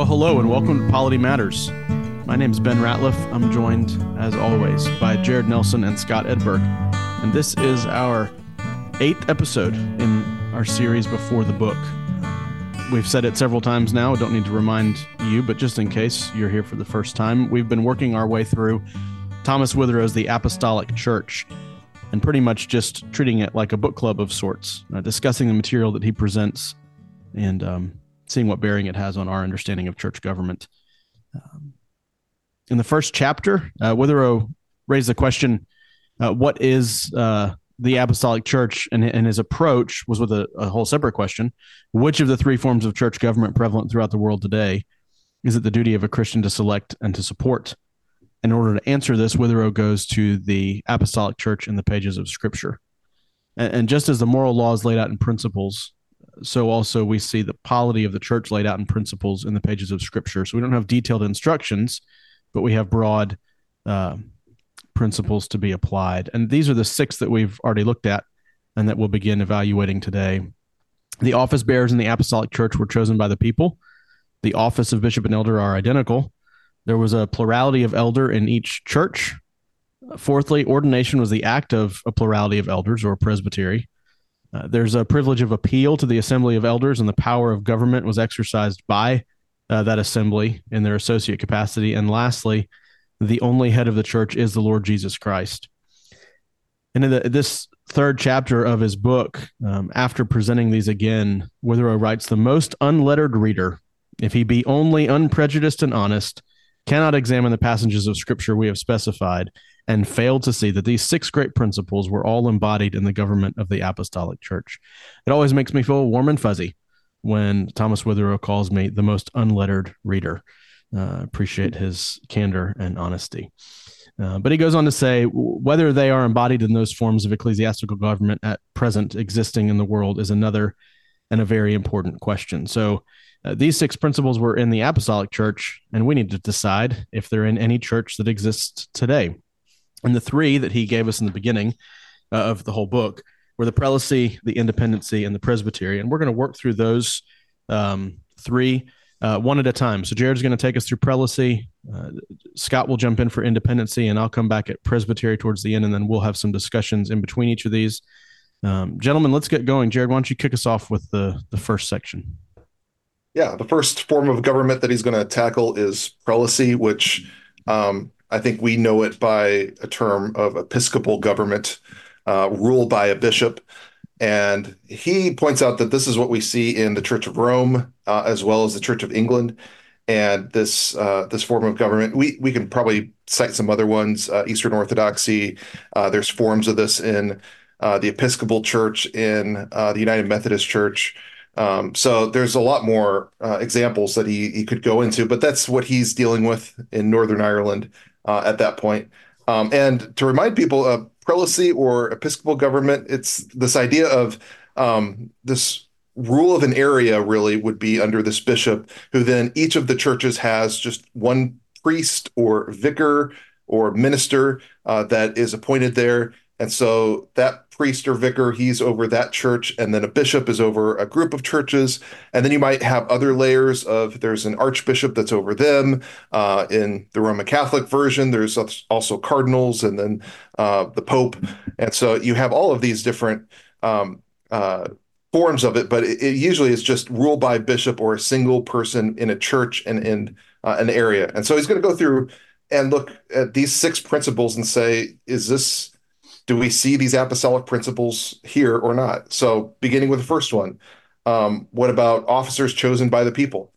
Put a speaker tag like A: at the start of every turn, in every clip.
A: Well, hello and welcome to Polity Matters. My name is Ben Ratliff. I'm joined, as always, by Jared Nelson and Scott Edberg. And this is our eighth episode in our series before the book. We've said it several times now. I don't need to remind you, but just in case you're here for the first time, we've been working our way through Thomas Witherow's The Apostolic Church and pretty much just treating it like a book club of sorts, uh, discussing the material that he presents and um, seeing what bearing it has on our understanding of church government. Um, in the first chapter, uh, Witherow raised the question uh, what is uh, the apostolic church? And, and, his approach was with a, a, whole separate question which of the three forms of church government prevalent throughout the world today is it the duty of a Christian to select and to support? In order to answer this, Witherow goes to the apostolic church in the pages of Scripture. And, and just as the moral laws laid out in principles so also we see the polity of the church laid out in principles in the pages of scripture. So we don't have detailed instructions but we have broad uh, principles to be applied. And these are the six that we've already looked at and that we'll begin evaluating today. The office bearers in the apostolic church were chosen by the people. The office of bishop and elder are identical. There was a plurality of elder in each church. Fourthly ordination was the act of a plurality of elders or presbytery uh, there's a privilege of appeal to the assembly of elders, and the power of government was exercised by uh, that assembly in their associate capacity. And lastly, the only head of the church is the Lord Jesus Christ. And in the, this third chapter of his book, um, after presenting these again, Witherow writes The most unlettered reader, if he be only unprejudiced and honest, cannot examine the passages of Scripture we have specified and failed to see that these six great principles were all embodied in the government of the apostolic church. It always makes me feel warm and fuzzy when Thomas Witherow calls me the most unlettered reader. Uh, appreciate his candor and honesty. Uh, but he goes on to say whether they are embodied in those forms of ecclesiastical government at present existing in the world is another and a very important question. So, uh, these six principles were in the apostolic church, and we need to decide if they're in any church that exists today. And the three that he gave us in the beginning uh, of the whole book were the prelacy, the independency, and the presbytery. And we're going to work through those um, three uh, one at a time. So Jared's going to take us through prelacy. Uh, Scott will jump in for independency, and I'll come back at presbytery towards the end, and then we'll have some discussions in between each of these. Um, gentlemen, let's get going. Jared, why don't you kick us off with the the first section?
B: Yeah, the first form of government that he's going to tackle is prelacy, which um, I think we know it by a term of episcopal government, uh, ruled by a bishop. And he points out that this is what we see in the Church of Rome uh, as well as the Church of England. And this uh, this form of government, we we can probably cite some other ones. Uh, Eastern Orthodoxy, uh, there's forms of this in uh, the Episcopal Church, in the United Methodist Church. Um, so there's a lot more examples that he he could go into, but that's what he's dealing with in Northern Ireland uh, at that point. Um, and to remind people, uh, prelacy or episcopal government, it's this idea of um, this rule of an area really would be under this bishop, who then each of the churches has just one priest or vicar or minister uh, that is appointed there. And so that priest or vicar, he's over that church, and then a bishop is over a group of churches. And then you might have other layers of there's an archbishop that's over them. Uh, in the Roman Catholic version, there's also cardinals and then uh, the Pope. And so you have all of these different um, uh, forms of it, but it, it, usually is just ruled by a bishop or a single person in a church and in uh, an area. And so he's going to go through and look at these six principles and say, is this do we see these apostolic principles here or not? So, beginning with the first one, um, what about officers chosen by the people?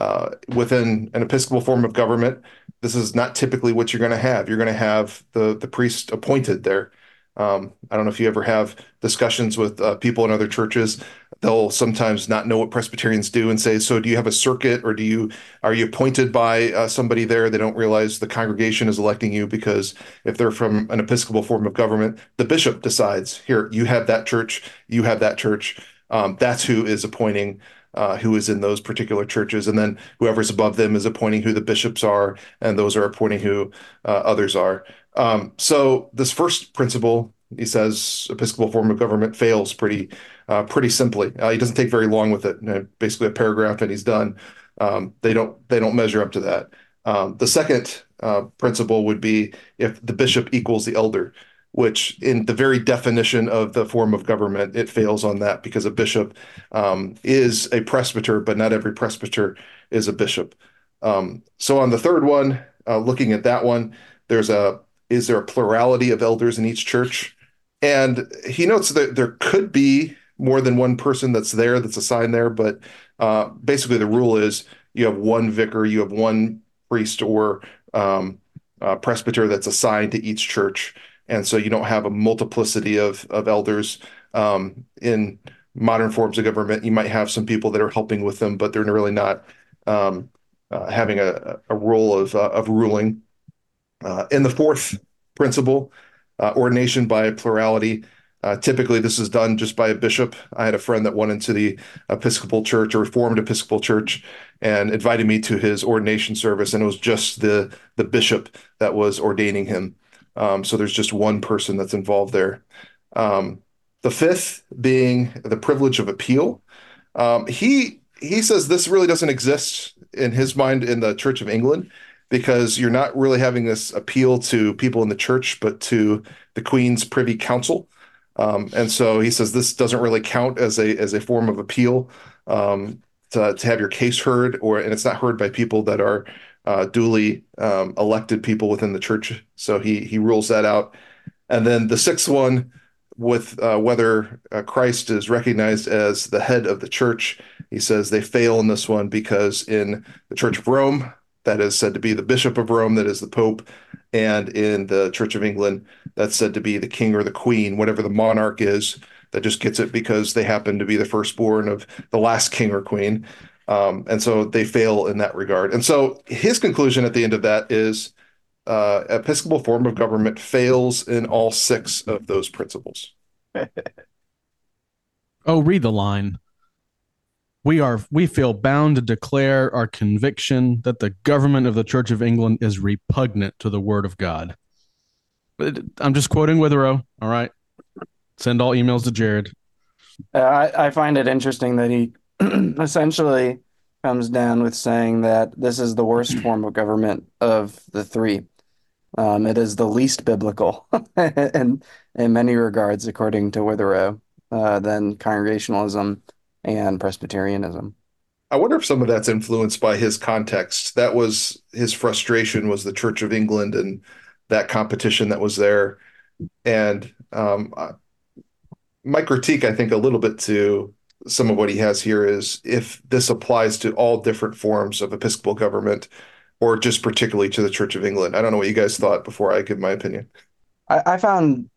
B: Uh, within an episcopal form of government, this is not typically what you're going to have. You're going to have the the priest appointed there. Um, I don't know if you ever have discussions with uh, people in other churches. They'll sometimes not know what Presbyterians do and say, "So, do you have a circuit, or do you are you appointed by uh, somebody there?" They don't realize the congregation is electing you because if they're from an Episcopal form of government, the bishop decides, "Here, you have that church, you have that church." Um, that's who is appointing uh, who is in those particular churches, and then whoever's above them is appointing who the bishops are, and those are appointing who uh, others are. Um, so this first principle, he says, Episcopal form of government fails pretty uh, pretty simply. Uh, he doesn't take very long with it. basically, a paragraph and he's done. Um, they don't they don't measure up to that. Um, the second uh, principle would be if the bishop equals the elder, which in the very definition of the form of government, it fails on that because a bishop um, is a presbyter, but not every presbyter is a bishop. Um, so on the third one, uh, looking at that one, there's a is there a plurality of elders in each church? And he notes that there could be more than one person that's there that's assigned there, but uh, basically the rule is you have one vicar, you have one priest or um, uh, presbyter that's assigned to each church, and so you don't have a multiplicity of of elders um, in modern forms of government. You might have some people that are helping with them, but they're really not um, uh, having a, a role of uh, of ruling. Uh, in the fourth principle, ordination by plurality. Uh, typically, this is done just by a bishop. I had a friend that went into the Episcopal Church or Reformed Episcopal Church and invited me to his ordination service, and it was just the the bishop that was ordaining him. Um, so there's just one person that's involved there. Um, the fifth being the privilege of appeal. Um, he he says this really doesn't exist in his mind in the Church of England because you're not really having this appeal to people in the church, but to the Queen's Privy Council. Um, and so he says this doesn't really count as a as a form of appeal um, to, to have your case heard, or and it's not heard by people that are uh, duly um, elected people within the church. So he he rules that out. And then the sixth one, with uh, whether uh, Christ is recognized as the head of the church, he says they fail in this one because in the Church of Rome, that is said to be the Bishop of Rome, that is the Pope, and in the Church of England, that's said to be the king or the queen, whatever the monarch is, that just gets it because they happen to be the firstborn of the last king or queen. Um, and so they fail in that regard. And so his conclusion at the end of that is uh, Episcopal form of government fails in all six of those principles.
A: oh, read the line. We are we feel bound to declare our conviction that the government of the Church of England is repugnant to the word of God. I'm just quoting Witherow. All right. Send all emails to Jared.
C: Uh, I, I find it interesting that he essentially comes down with saying that this is the worst form of government of the three. Um, it is the least biblical in, in many regards, according to Witherow, uh, than congregationalism and Presbyterianism.
B: I wonder if some of that's influenced by his context. That was his frustration was the Church of England and that competition that was there. And um, my critique, I think, a little bit to some of what he has here is if this applies to all different forms of episcopal government or just particularly to the Church of England. I don't know what you guys thought before I give my opinion.
C: I, I found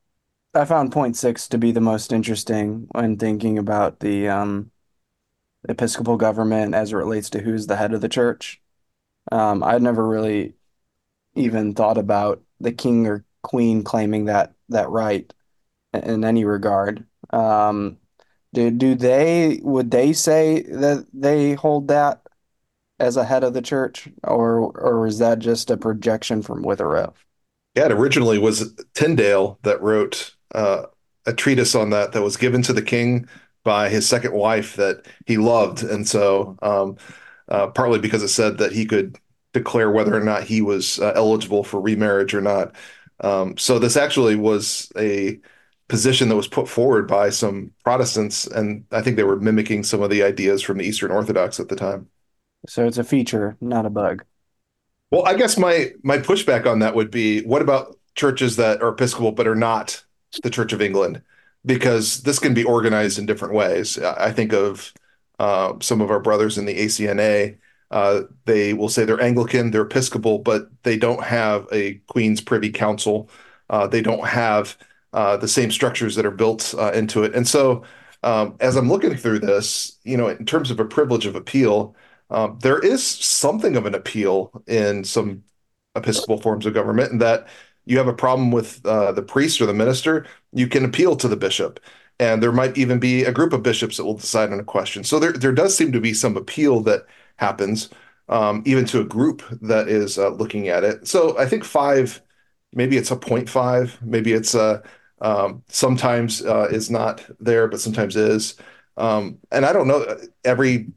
C: I found point six to be the most interesting when thinking about the um, episcopal government as it relates to who's the head of the church. Um, I'd never really even thought about the king or queen claiming that that right in any regard. Um, do do they would they say that they hold that as a head of the church, or or is that just a projection from Witherow?
B: Yeah, it originally was Tyndale that wrote uh, a treatise on that that was given to the king by his second wife that he loved, and so um, uh, partly because it said that he could declare whether or not he was uh, eligible for remarriage or not. Um, so this actually was a position that was put forward by some Protestants, and I think they were mimicking some of the ideas from the Eastern Orthodox at the time.
C: So it's a feature, not a bug.
B: Well, I guess my my pushback on that would be: what about churches that are Episcopal but are not the Church of England? Because this can be organized in different ways. I think of uh, some of our brothers in the ACNA. Uh, they will say they're Anglican, they're Episcopal, but they don't have a Queen's Privy Council. Uh, they don't have uh, the same structures that are built uh, into it. And so, um, as I'm looking through this, you know, in terms of a privilege of appeal, um, there is something of an appeal in some Episcopal forms of government, and that you have a problem with uh, the priest or the minister, you can appeal to the bishop. And there might even be a group of bishops that will decide on a question. So there, there does seem to be some appeal that happens, um, even to a group that is uh, looking at it. So I think five, maybe it's a 0.5, maybe it's a, um, sometimes uh, is not there, but sometimes is. Um, and I don't know every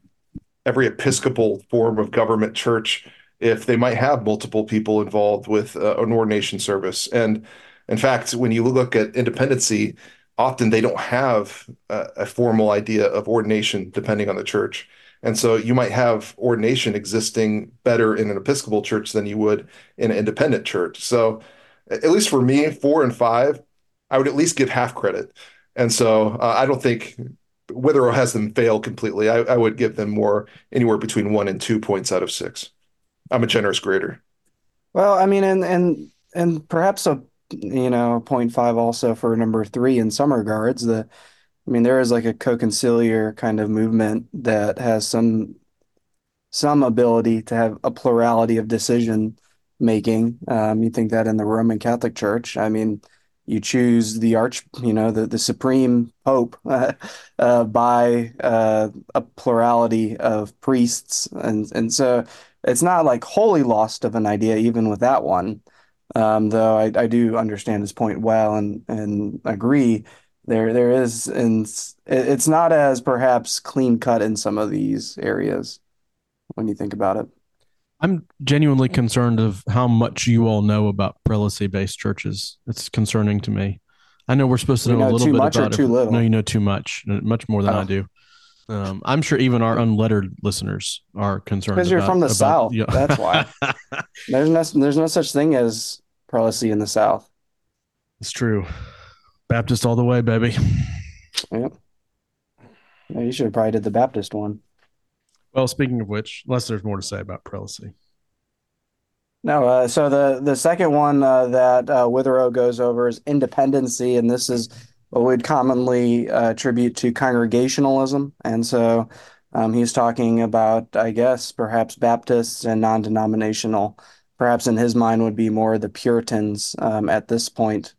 B: every Episcopal form of government church if they might have multiple people involved with uh, an ordination service. And in fact, when you look at independency, often they don't have a, a formal idea of ordination depending on the church. And so you might have ordination existing better in an Episcopal church than you would in an independent church. So, at least for me, four and five, I would at least give half credit. And so uh, I don't think Witherow has them fail completely. I, I would give them more anywhere between one and two points out of six. I'm a generous grader.
C: Well, I mean, and and and perhaps a you know 0.5 also for number three in some regards. The I mean, there is like a co-conciliar kind of movement that has some some ability to have a plurality of decision making. Um, you think that in the Roman Catholic Church. I mean, you choose the arch, you know, the, the supreme pope uh, uh, by uh, a plurality of priests, and and so it's not like wholly lost of an idea even with that one. Um, though I, I do understand his point well and and agree there there is and it's not as perhaps clean cut in some of these areas when you think about it.
A: I'm genuinely concerned of how much you all know about prelacy based churches. It's concerning to me. I know we're supposed to know, know a little
C: too
A: bit
C: much
A: about
C: or too
A: it.
C: little.
A: No, you know too much, much more than oh. I do. Um, I'm sure even our unlettered listeners are concerned
C: because you're from the
A: about,
C: South. Yeah. That's why. there's no there's no such thing as prelacy in the South.
A: It's true. Baptist all the way, baby.
C: Yep. Yeah, you should have probably did the Baptist one.
A: Well, speaking of which, unless there's more to say about prelacy.
C: No, uh, so the the second one uh, that uh, Witherow goes over is independency, and this is what we'd commonly uh, attribute to congregationalism. And so um, he's talking about, I guess, perhaps Baptists and non-denominational. Perhaps in his mind would be more the Puritans um, at this point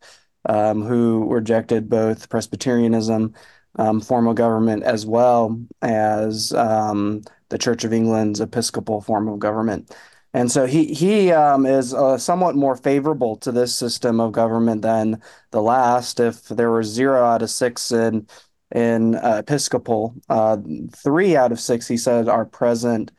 C: um, who rejected both Presbyterianism, um, formal government, as well as um, the Church of England's Episcopal form of government. And so he he um, is uh, somewhat more favorable to this system of government than the last. If there were zero out of six in in uh, Episcopal, uh, three out of six he said are present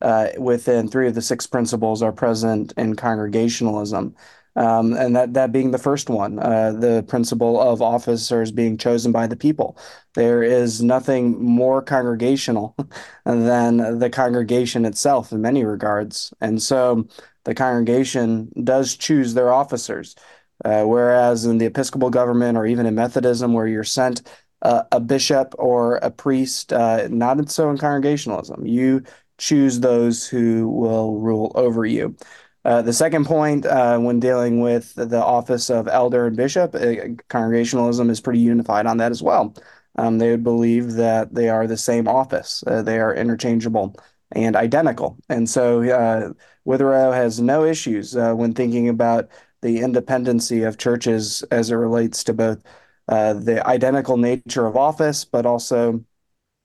C: uh, within three of the six principles are present in Congregationalism. Um, and that, that being the first one, uh, the principle of officers being chosen by the people. There is nothing more congregational than the congregation itself in many regards. And so the congregation does choose their officers. Uh, whereas in the Episcopal government or even in Methodism, where you're sent uh, a bishop or a priest, uh, not so in Congregationalism. You choose those who will rule over you. Uh, the second point, uh, when dealing with the office of elder and bishop, uh, congregationalism is pretty unified on that as well. Um, they would believe that they are the same office, uh, they are interchangeable and identical. And so uh, Witherow has no issues when thinking about the independency of churches as it relates to both the identical nature of office, but also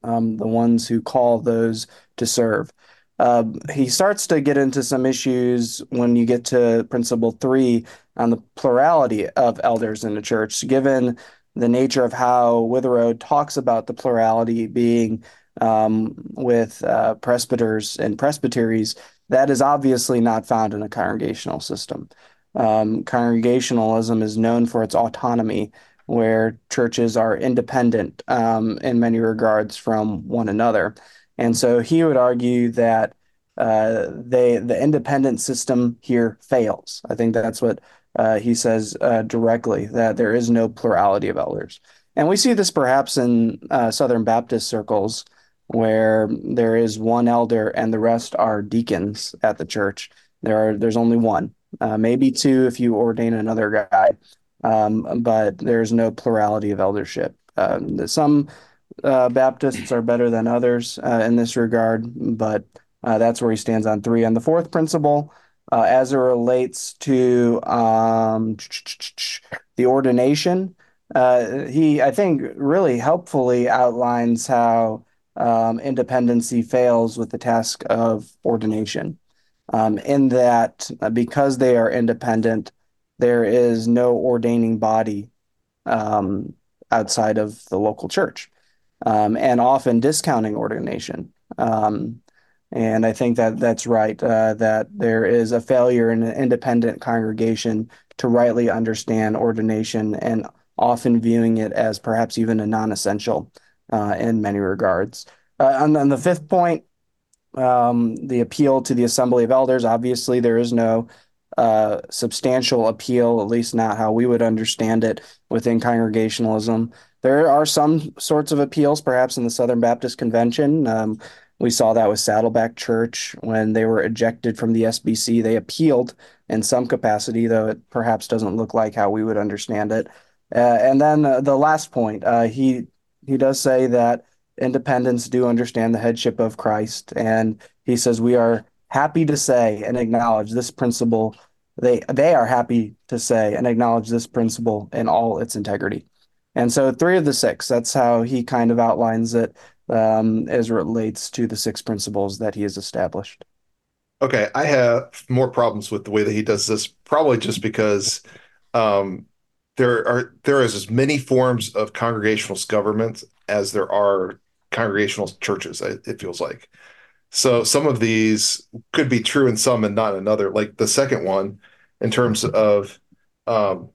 C: um, the ones who call those to serve. Uh, he starts to get into some issues when you get to principle three on the plurality of elders in the church, given the nature of how Witherow talks about the plurality being um, with uh, presbyters and presbyteries. That is obviously not found in a congregational system. Um, congregationalism is known for its autonomy, where churches are independent um, in many regards from one another. And so he would argue that uh, they the independent system here fails. I think that's what uh, he says uh, directly that there is no plurality of elders, and we see this perhaps in uh, Southern Baptist circles where there is one elder and the rest are deacons at the church. There are there's only one, uh, maybe two if you ordain another guy, um, but there's no plurality of eldership. Um, some uh, Baptists are better than others uh, in this regard, but uh, that's where he stands on three. And the fourth principle, uh, as it relates to um, the ordination, uh, he, I think, really helpfully outlines how um, independency fails with the task of ordination. Um, in that, uh, because they are independent, there is no ordaining body um, outside of the local church um, and often discounting ordination. Um, And I think that that's right, uh, that there is a failure in an independent congregation to rightly understand ordination and often viewing it as perhaps even a non essential uh, in many regards. Uh, and then the fifth point, um, the appeal to the Assembly of Elders. Obviously, there is no uh, substantial appeal, at least not how we would understand it within Congregationalism. There are some sorts of appeals, perhaps in the Southern Baptist Convention. Um, we saw that with Saddleback Church when they were ejected from the SBC. They appealed in some capacity, though it perhaps doesn't look like how we would understand it. Uh, and then uh, the last point, uh, he he does say that independents do understand the headship of Christ, and he says we are happy to say and acknowledge this principle. They they are happy to say and acknowledge this principle in all its integrity. And so three of the six, that's how he kind of outlines it um, as it relates to the six principles that he has established.
B: Okay, I have more problems with the way that he does this, probably just because um, there are there is as many forms of congregationalist government as there are congregational churches. It feels like so. Some of these could be true in some and not another. Like the second one, in terms of um,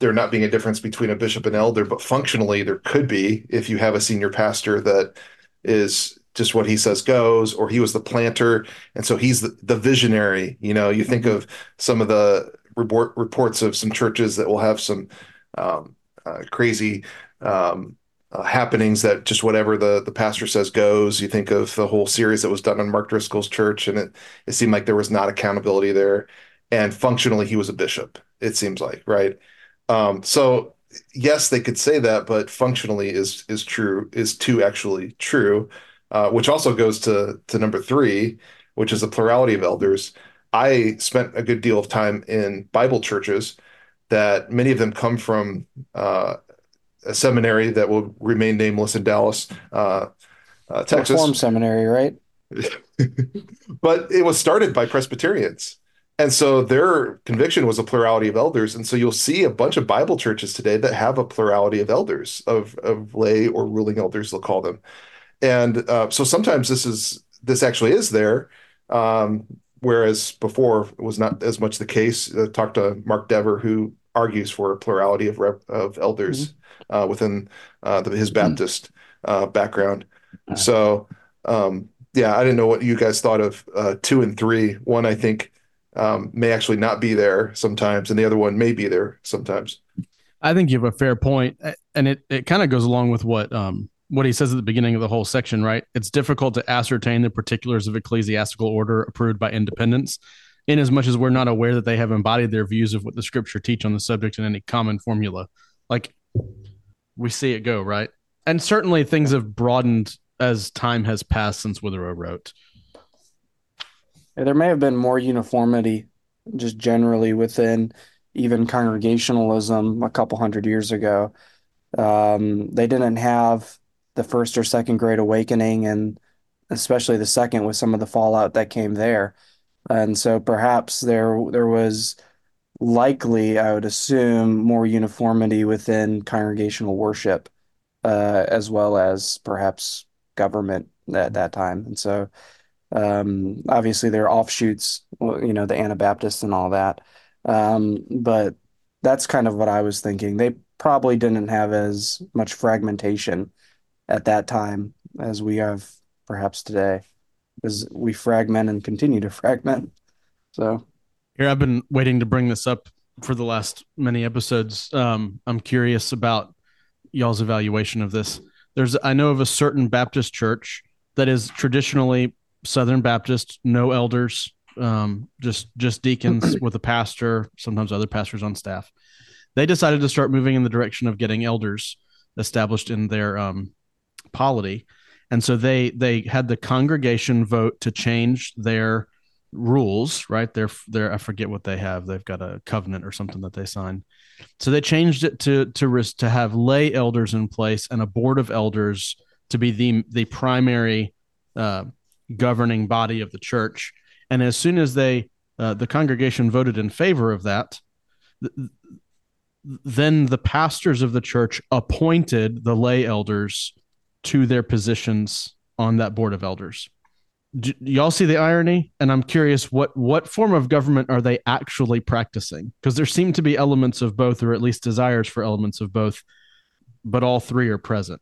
B: there not being a difference between a bishop and elder, but functionally there could be if you have a senior pastor that is just what he says goes, or he was the planter, and so he's the, the visionary. You know, you think mm-hmm. of some of the report, reports of some churches that will have some um, uh, crazy um, uh, happenings that just whatever the the pastor says goes. You think of the whole series that was done on Mark Driscoll's church, and it it seemed like there was not accountability there, and functionally he was a bishop. It seems like right. Um, so yes, they could say that, but functionally is is true is too actually true, uh, which also goes to to number three, which is a plurality of elders. I spent a good deal of time in Bible churches that many of them come from uh, a seminary that will remain nameless in Dallas, uh, uh Texas.
C: Reform seminary, right?
B: but it was started by Presbyterians. And so their conviction was a plurality of elders. And so you'll see a bunch of Bible churches today that have a plurality of elders, of, of lay or ruling elders, they'll call them. And uh, so sometimes this is this actually is there, um, whereas before it was not as much the case. Uh, talk to Mark Dever, who argues for a plurality of rep, of elders mm-hmm. uh, within uh, the, his mm-hmm. Baptist mm-hmm. background. So um, yeah, I didn't know what you guys thought of uh, two and three. One, I think um, may actually not be there sometimes, and the other one may be there sometimes.
A: I think you have a fair point, and it it kind of goes along with what um, what he says at the beginning of the whole section, right? It's difficult to ascertain the particulars of ecclesiastical order approved by independents, in as much as we're not aware that they have embodied their views of what the scripture teach on the subject in any common formula. Like we see it go, right? And certainly things have broadened as time has passed since Witherow wrote.
C: There may have been more uniformity just generally within even congregationalism a couple hundred years ago. Um, they didn't have the first or second great awakening, and especially the second with some of the fallout that came there. And so perhaps there there was likely, I would assume, more uniformity within congregational worship, uh, as well as perhaps government at that time. And so um, obviously, there are offshoots, you know, the Anabaptists and all that. Um, but that's kind of what I was thinking. They probably didn't have as much fragmentation at that time as we have perhaps today, because we fragment and continue to fragment. So,
A: here I've been waiting to bring this up for the last many episodes. Um, I'm curious about y'all's evaluation of this. There's, I know of a certain Baptist church that is traditionally Southern Baptist, no elders, um, just just deacons with a pastor, sometimes other pastors on staff. They decided to start moving in the direction of getting elders established in their um, polity, and so they they had the congregation vote to change their rules. Right, they're they're I forget what they have. They've got a covenant or something that they sign. So they changed it to to to have lay elders in place and a board of elders to be the the primary uh, governing body of the church. And as soon as they, uh, the congregation voted in favor of that, th- then the pastors of the church appointed the lay elders to their positions on that board of elders. do y'all see the irony? And I'm curious what what form of government are they actually practicing? Because there seem to be elements of both, or at least desires for elements of both, but all three are present.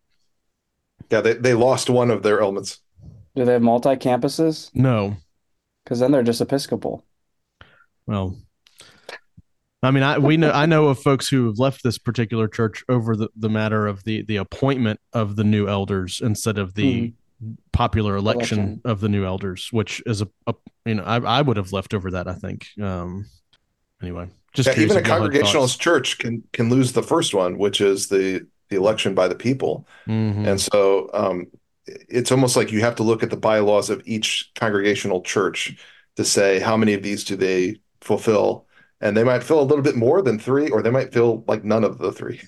B: Yeah, they, they lost one of their elements.
C: Do they have multi campuses?
A: No.
C: Because then they're just Episcopal.
A: Well, I mean, I we know I know of folks who have left this particular church over the, the matter of the the appointment of the new elders instead of the mm-hmm. popular election, election, of the new elders, which is a, a you know I, I would have left over that I think. Um, anyway, just
B: yeah, even a congregationalist church can can lose the first one, which is the the election by the people, mm-hmm. and so um, it's almost like you have to look at the bylaws of each congregational church to say how many of these do they fulfill. And they might fill a little bit more than three or they might fill like none of the three.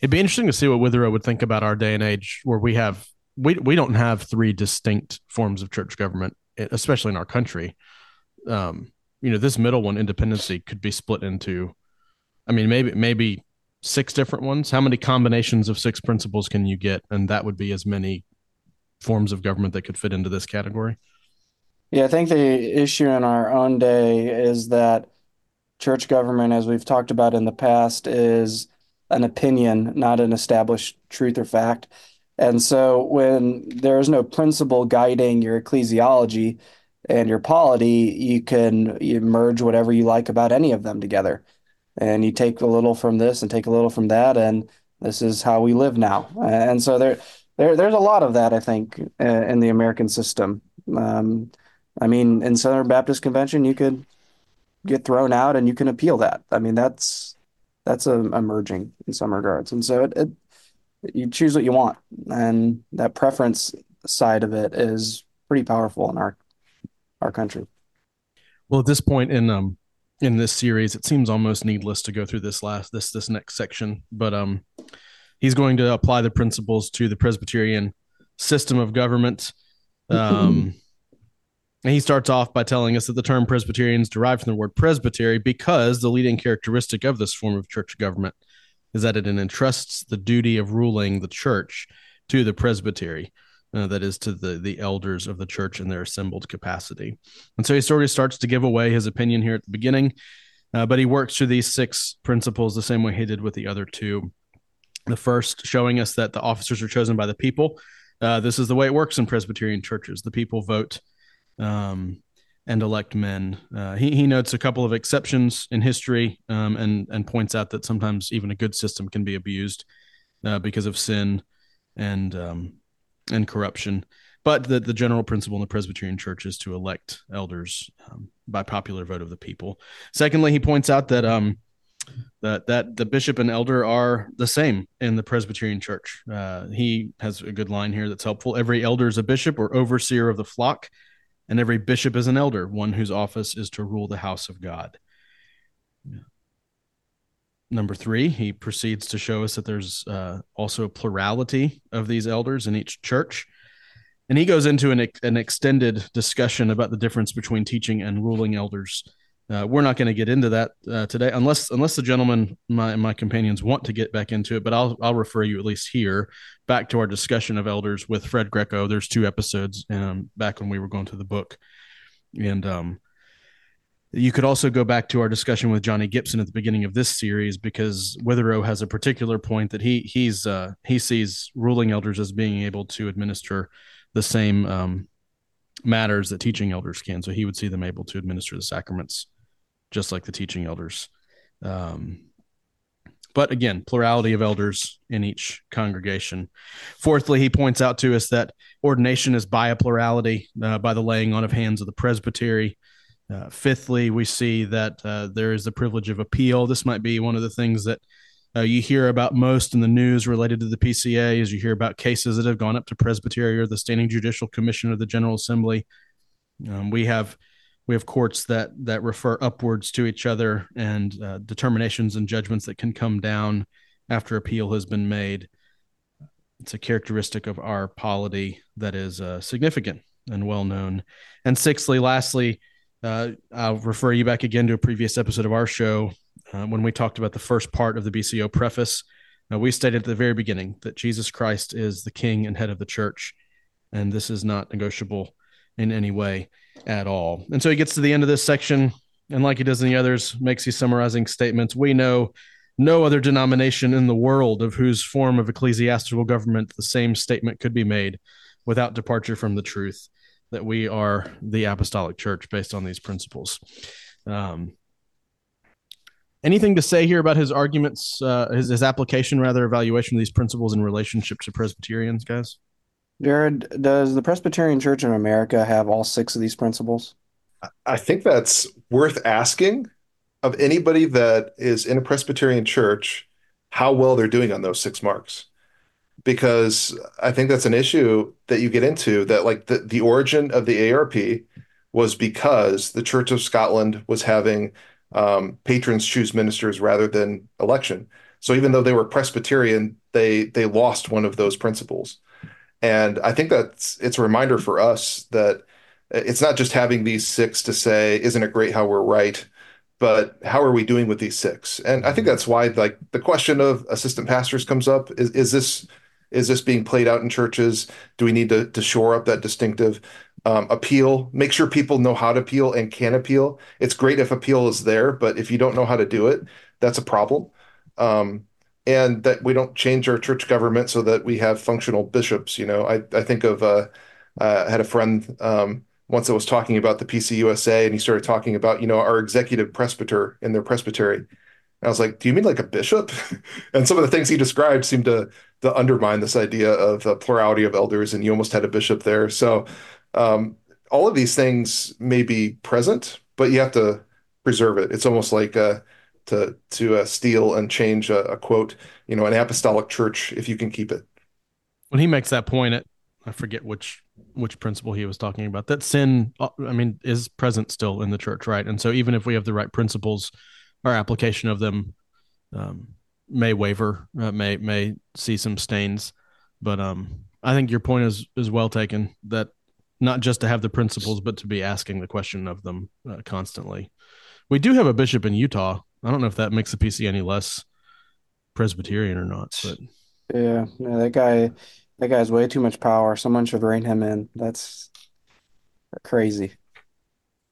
A: It'd be interesting to see what Witherow would think about our day and age where we have we, we don't have three distinct forms of church government especially in our country. Um, you know this middle one independency could be split into i mean maybe maybe six different ones. How many combinations of six principles can you get? And that would be as many forms of government that could fit into this category?
C: Yeah, I think the issue in our own day is that church government, as we've talked about in the past, is an opinion, not an established truth or fact. And so when there is no principle guiding your ecclesiology and your polity, you can you merge whatever you like about any of them together. And you take a little from this and take a little from that, and this is how we live now. And so there there, there's a lot of that, I think, uh, in the American system. Um, I mean, in Southern Baptist Convention, you could get thrown out and you can appeal that. I mean, that's that's a, emerging in some regards, and so it, it, you choose what you want, and that preference side of it is pretty powerful in our our country.
A: Well, at this point in um in this series, it seems almost needless to go through this last this this next section, but um he's going to apply the principles to the Presbyterian system of government. Um, and he starts off by telling us that the term Presbyterian is derived from the word presbytery because the leading characteristic of this form of church government is that it entrusts the duty of ruling the church to the presbytery. Uh, that is to the the elders of the church in their assembled capacity. And so he sort of starts to give away his opinion here at the beginning, uh, but he works through these six principles the same way he did with the other two the first showing us that the officers are chosen by the people. Uh, this is the way it works in Presbyterian churches. The people vote um, and elect men. Uh, he, he notes a couple of exceptions in history um, and, and points out that sometimes even a good system can be abused uh, because of sin and, um, and corruption. But the, the general principle in the Presbyterian church is to elect elders um, by popular vote of the people. Secondly, he points out that um, that that the bishop and elder are the same in the Presbyterian Church. Uh, he has a good line here that's helpful. Every elder is a bishop or overseer of the flock, and every bishop is an elder, one whose office is to rule the house of God. Number three, he proceeds to show us that there's uh, also a plurality of these elders in each church. And he goes into an, an extended discussion about the difference between teaching and ruling elders uh, we're not going to get into that uh, today, unless unless the gentlemen, my my companions, want to get back into it. But I'll I'll refer you at least here back to our discussion of elders with Fred Greco. There's two episodes um, back when we were going through the book, and um, you could also go back to our discussion with Johnny Gibson at the beginning of this series because Witherow has a particular point that he he's uh, he sees ruling elders as being able to administer the same um, matters that teaching elders can. So he would see them able to administer the sacraments just like the teaching elders. Um, but again, plurality of elders in each congregation. Fourthly, he points out to us that ordination is by a plurality, uh, by the laying on of hands of the presbytery. Uh, fifthly, we see that uh, there is the privilege of appeal. This might be one of the things that uh, you hear about most in the news related to the PCA, as you hear about cases that have gone up to presbytery or the Standing Judicial Commission of the General Assembly. Um, we have we have courts that that refer upwards to each other and uh, determinations and judgments that can come down after appeal has been made. It's a characteristic of our polity that is uh, significant and well known. And sixthly lastly uh, i'll refer you back again to a previous episode of our show uh, when we talked about the first part of the bco preface. Uh, we stated at the very beginning that jesus christ is the king and head of the church and this is not negotiable in any way at all. And so he gets to the end of this section, and like he does in the others, makes these summarizing statements. We know no other denomination in the world of whose form of ecclesiastical government the same statement could be made without departure from the truth that we are the apostolic church based on these principles. Um, anything to say here about his arguments, uh, his, his application, rather, evaluation of these principles in relationship to Presbyterians, guys?
C: Jared, does the Presbyterian Church in America have all six of these principles?
B: I think that's worth asking of anybody that is in a Presbyterian church how well they're doing on those six marks. Because I think that's an issue that you get into that, like, the, the origin of the ARP was because the Church of Scotland was having um, patrons choose ministers rather than election. So even though they were Presbyterian, they they lost one of those principles. And I think that's it's a reminder for us that it's not just having these six to say, isn't it great how we're right? But how are we doing with these six? And I think that's why like the question of assistant pastors comes up. Is is this is this being played out in churches? Do we need to, to shore up that distinctive um, appeal? Make sure people know how to appeal and can appeal. It's great if appeal is there, but if you don't know how to do it, that's a problem. Um, and that we don't change our church government so that we have functional bishops. You know, I, I think of uh, uh, I had a friend um, once that was talking about the PCUSA, and he started talking about you know our executive presbyter in their presbytery. And I was like, "Do you mean like a bishop?" and some of the things he described seemed to to undermine this idea of a plurality of elders, and you almost had a bishop there. So um, all of these things may be present, but you have to preserve it. It's almost like uh, to to uh, steal and change a, a, quote. You know, an apostolic church if you can keep it.
A: When he makes that point, it I forget which which principle he was talking about. That sin, uh, I mean, is present still in the church, right? And so even if we have the right principles, our application of them um, may waver, uh, may may see some stains. But um, I think your point is is well taken. That not just to have the principles, but to be asking the question of them uh, constantly. We do have a bishop in Utah I don't know if that makes the PC any less Presbyterian or not, but
C: Yeah, yeah, that guy, that guy has way too much power. Someone should rein him in. That's crazy.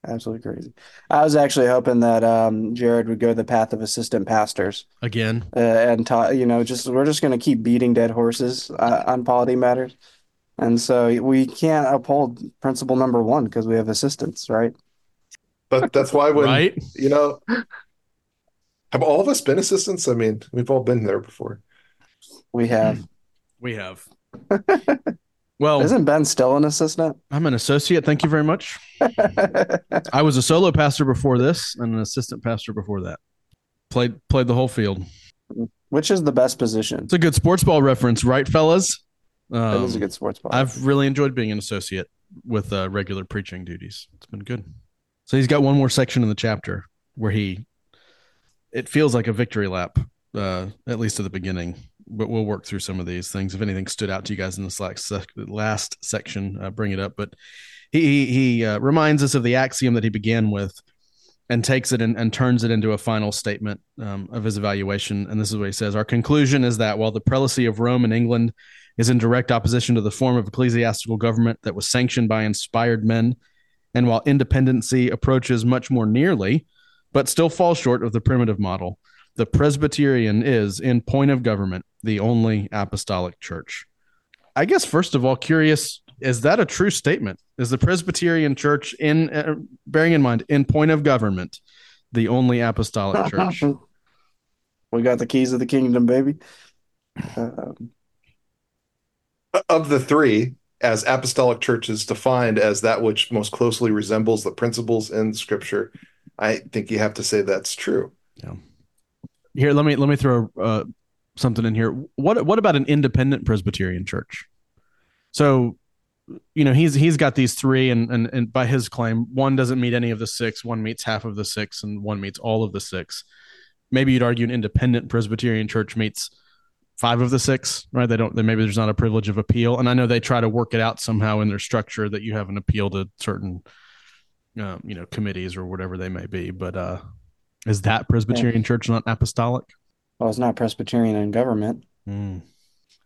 C: Absolutely crazy. I was actually hoping that um, Jared would go the path of assistant pastors
A: again,
C: uh, and ta you know, just we're just going to keep beating dead horses uh, on polity matters, and so we can't uphold principle number one because we have assistants, right?
B: But that's why when
A: right?
B: you know have all of us been assistants? I mean, we've all been there before.
C: We have.
A: We have. well,
C: isn't Ben still an assistant?
A: I'm an associate. Thank you very much. I was a solo pastor before this and an assistant pastor before that. Played played the whole field.
C: Which is the best position?
A: It's a good sports ball reference, right, fellas?
C: Um, is a good sports ball.
A: I've really enjoyed being an associate with uh, regular preaching duties. It's been good. So he's got one more section in the chapter where he it feels like a victory lap, uh, at least at the beginning. But we'll work through some of these things. If anything stood out to you guys in sec- last section, uh, bring it up. But he he uh, reminds us of the axiom that he began with, and takes it and, and turns it into a final statement um, of his evaluation. And this is what he says: Our conclusion is that while the prelacy of Rome and England is in direct opposition to the form of ecclesiastical government that was sanctioned by inspired men, and while independency approaches much more nearly but still falls short of the primitive model. The Presbyterian is, in point of government, the only apostolic church. I guess, first of all, curious is that a true statement? Is the Presbyterian church, in uh, bearing in mind, in point of government, the only apostolic church?
C: we got the keys of the kingdom, baby. Um,
B: of the three, as apostolic churches defined as that which most closely resembles the principles in Scripture, I think you have to say that's true.
A: Yeah. Here, let me let me throw uh, something in here. What what about an independent Presbyterian church? So, you know, he's he's got these three, and and and by his claim, one doesn't meet any of the six, one meets half of the six, and one meets all of the six. Maybe you'd argue an independent Presbyterian church meets five of the six, right? They don't. They, maybe there's not a privilege of appeal, and I know they try to work it out somehow in their structure that you have an appeal to certain um, you know, committees or whatever they may be. But uh, is that Presbyterian yeah. Church not apostolic?
C: Well, it's not Presbyterian in government.
A: Mm.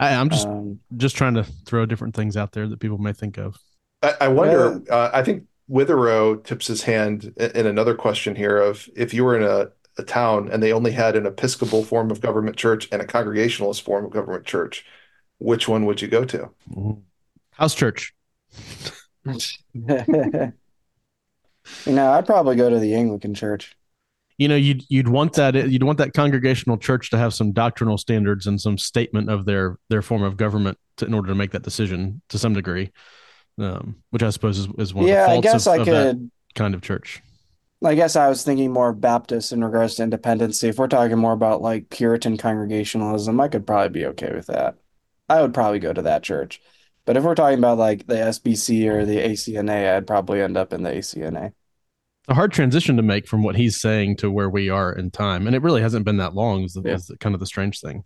A: I, am just um, just trying to throw different things out there that people may think of.
B: I, I wonder. Yeah. Uh, I think Witherow tips his hand in another question here of if you were in a, a town and they only had an Episcopal form of government church and a Congregationalist form of government church, which one would you go to?
A: House church.
C: you know, I'd probably go to the Anglican church.
A: You know, you'd you'd want that you'd want that congregational church to have some doctrinal standards and some statement of their their form of government to, in order to make that decision to some degree um, which I suppose is, is one yeah, of the faults I guess of, I of could, kind of church.
C: I guess I was thinking more of Baptist in regards to independency. If we're talking more about like Puritan congregationalism, I could probably be okay with that. I would probably go to that church. But if we're talking about like the SBC or the ACNA, I'd probably end up in the ACNA.
A: A hard transition to make from what he's saying to where we are in time, and it really hasn't been that long. Is, the, yeah. is the, kind of the strange thing.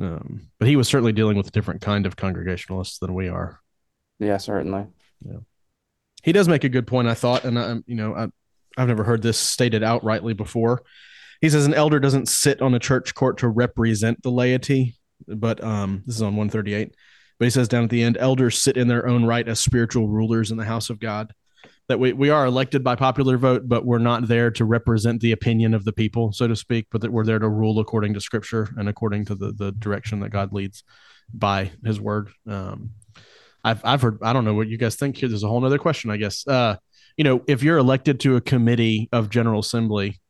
A: Um, but he was certainly dealing with a different kind of congregationalists than we are.
C: Yeah, certainly.
A: Yeah. He does make a good point, I thought, and I'm you know, I, I've never heard this stated outrightly before. He says an elder doesn't sit on a church court to represent the laity, but um, this is on 138. But he says down at the end, elders sit in their own right as spiritual rulers in the house of God. That we, we are elected by popular vote, but we're not there to represent the opinion of the people, so to speak, but that we're there to rule according to scripture and according to the, the direction that God leads by his word. Um, I've I've heard I don't know what you guys think here. There's a whole other question, I guess. Uh, you know, if you're elected to a committee of General Assembly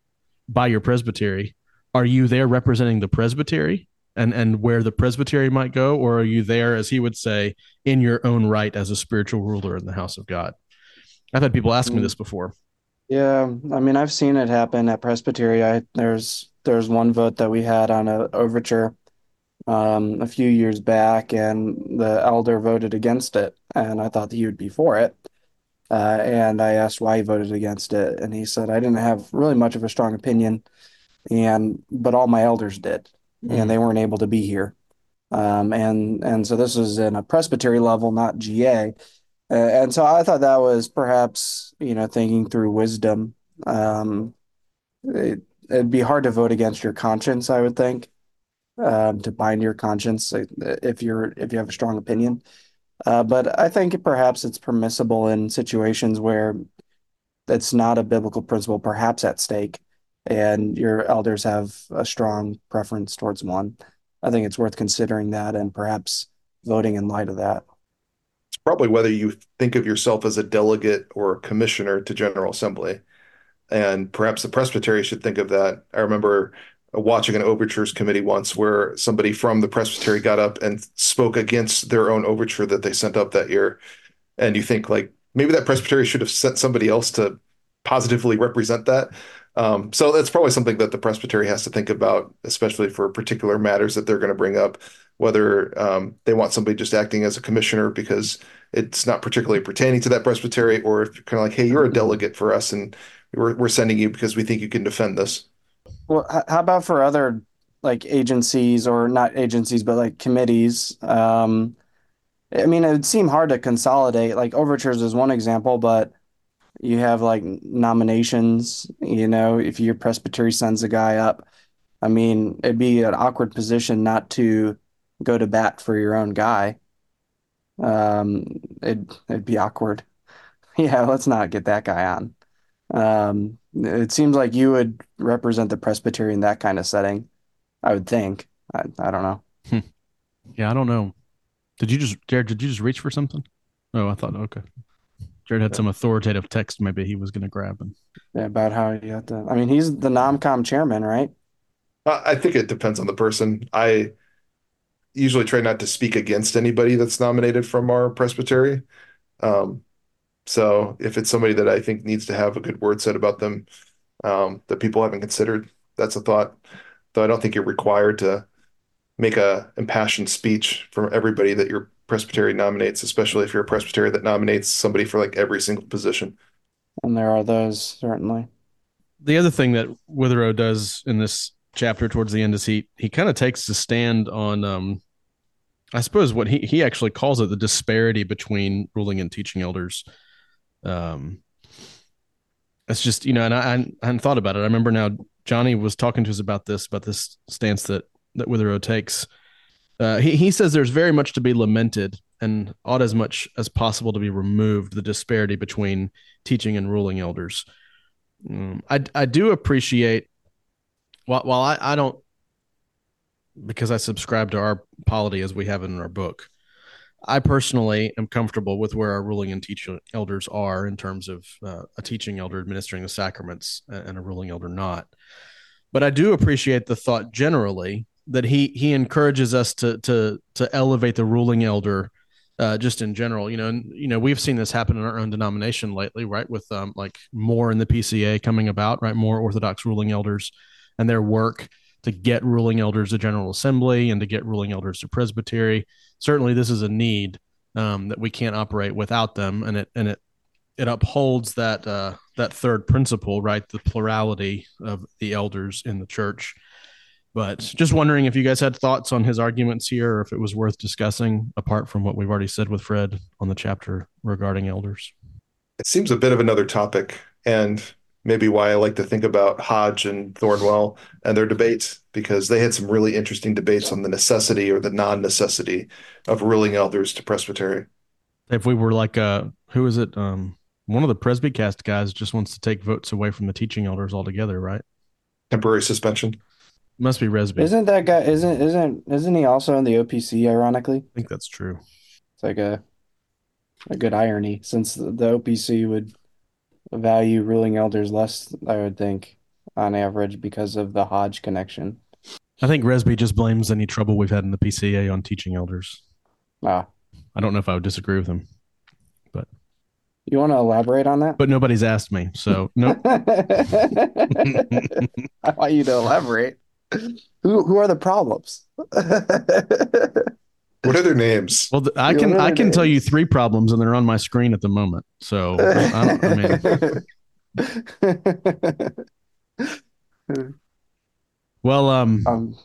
A: by your presbytery, are you there representing the presbytery and and where the presbytery might go, or are you there, as he would say, in your own right as a spiritual ruler in the house of God? I've had people ask me this before.
C: Yeah, I mean, I've seen it happen at presbytery. I there's there's one vote that we had on an overture um, a few years back, and the elder voted against it, and I thought that he would be for it. Uh, and I asked why he voted against it, and he said I didn't have really much of a strong opinion, and but all my elders did, mm. and they weren't able to be here. Um, and and so this was in a presbytery level, not GA. Uh, and so I thought that was perhaps you know thinking through wisdom. Um, it, it'd be hard to vote against your conscience, I would think um, to bind your conscience if you're if you have a strong opinion. Uh, but I think perhaps it's permissible in situations where it's not a biblical principle, perhaps at stake, and your elders have a strong preference towards one. I think it's worth considering that and perhaps voting in light of that.
B: It's probably whether you think of yourself as a delegate or a commissioner to General Assembly. And perhaps the presbytery should think of that. I remember watching an overtures committee once where somebody from the presbytery got up and spoke against their own overture that they sent up that year and you think like maybe that presbytery should have sent somebody else to positively represent that um, so that's probably something that the presbytery has to think about especially for particular matters that they're going to bring up whether um, they want somebody just acting as a commissioner because it's not particularly pertaining to that presbytery or if you're kind of like hey you're a delegate for us and we're, we're sending you because we think you can defend this
C: well, how about for other like agencies or not agencies, but like committees? Um, I mean, it would seem hard to consolidate. Like overtures is one example, but you have like nominations. You know, if your presbytery sends a guy up, I mean, it'd be an awkward position not to go to bat for your own guy. Um, it it'd be awkward. Yeah, let's not get that guy on. Um, it seems like you would represent the presbytery in that kind of setting. I would think. I, I don't know. Hmm.
A: Yeah, I don't know. Did you just, Jared? Did you just reach for something? Oh, I thought okay. Jared had some authoritative text. Maybe he was going to grab and
C: yeah, about how you have to. I mean, he's the nomcom chairman, right?
B: I think it depends on the person. I usually try not to speak against anybody that's nominated from our presbytery. Um, so if it's somebody that I think needs to have a good word said about them um, that people haven't considered, that's a thought. Though I don't think you're required to make a impassioned speech from everybody that your presbytery nominates, especially if you're a presbytery that nominates somebody for like every single position.
C: And there are those certainly.
A: The other thing that Witherow does in this chapter towards the end is he he kind of takes a stand on um I suppose what he he actually calls it the disparity between ruling and teaching elders um, it's just you know, and I, I hadn't thought about it. I remember now Johnny was talking to us about this about this stance that that Witherow takes. Uh, he he says there's very much to be lamented and ought as much as possible to be removed the disparity between teaching and ruling elders. Um, I I do appreciate while while I, I don't because I subscribe to our polity as we have it in our book. I personally am comfortable with where our ruling and teaching elders are in terms of uh, a teaching elder administering the sacraments and a ruling elder not. But I do appreciate the thought generally that he he encourages us to to to elevate the ruling elder uh, just in general. You know, and, you know we've seen this happen in our own denomination lately, right? With um, like more in the PCA coming about, right? More Orthodox ruling elders and their work to get ruling elders to General Assembly and to get ruling elders to Presbytery. Certainly, this is a need um, that we can't operate without them, and it and it it upholds that uh, that third principle, right? The plurality of the elders in the church. But just wondering if you guys had thoughts on his arguments here, or if it was worth discussing apart from what we've already said with Fred on the chapter regarding elders.
B: It seems a bit of another topic, and maybe why I like to think about Hodge and Thornwell and their debates because they had some really interesting debates on the necessity or the non-necessity of ruling elders to presbytery.
A: If we were like uh who is it? Um one of the Presbycast guys just wants to take votes away from the teaching elders altogether, right?
B: Temporary suspension.
A: Must be Resby.
C: Isn't that guy isn't isn't isn't he also in the OPC ironically?
A: I think that's true.
C: It's like a a good irony since the, the OPC would value ruling elders less, I would think, on average because of the Hodge connection.
A: I think Resby just blames any trouble we've had in the PCA on teaching elders.
C: Ah,
A: I don't know if I would disagree with him, but
C: you want to elaborate on that?
A: but nobody's asked me, so no.
C: I want you to elaborate. Who who are the problems?
B: What are their names?
A: Well, th- I
C: You
A: can I can
C: it
A: tell you three problems, and they're on my screen at the moment. So I, don't, I mean, well, um,
C: um,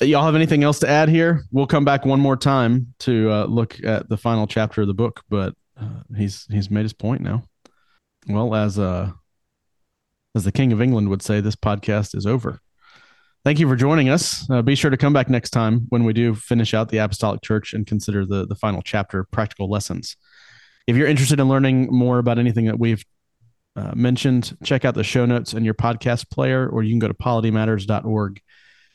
A: y'all have anything else to add here? We'll come back one more time to uh, look at the final chapter of the book, but uh, he's he's made his point now. Well, as uh as the King of England would say, this podcast is over. Thank you for joining us. Uh, be sure to come back next time when we do finish out the Apostolic Church and consider the the final chapter, practical lessons. If you're interested in learning more about anything that we've uh, mentioned, check out the show notes in your podcast player, or you can go to politymatters.org.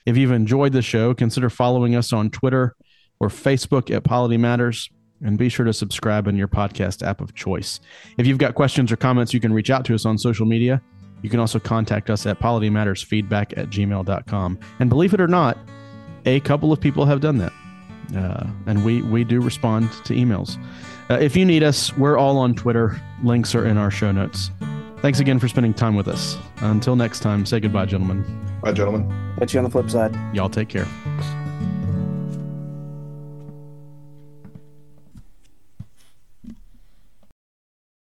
A: If you've enjoyed the show, consider following us on Twitter or Facebook at Polity Matters, and be sure to subscribe in your podcast app of choice. If you've got questions or comments, you can reach out to us on social media. You can also contact us at politymattersfeedback at gmail.com. And believe it or not, a couple of people have done that. Uh, and we, we do respond to emails. Uh, if you need us, we're all on Twitter. Links are in our show notes. Thanks again for spending time with us. Until next time, say goodbye, gentlemen.
B: Bye, gentlemen.
C: catch you on the flip side.
A: Y'all take care.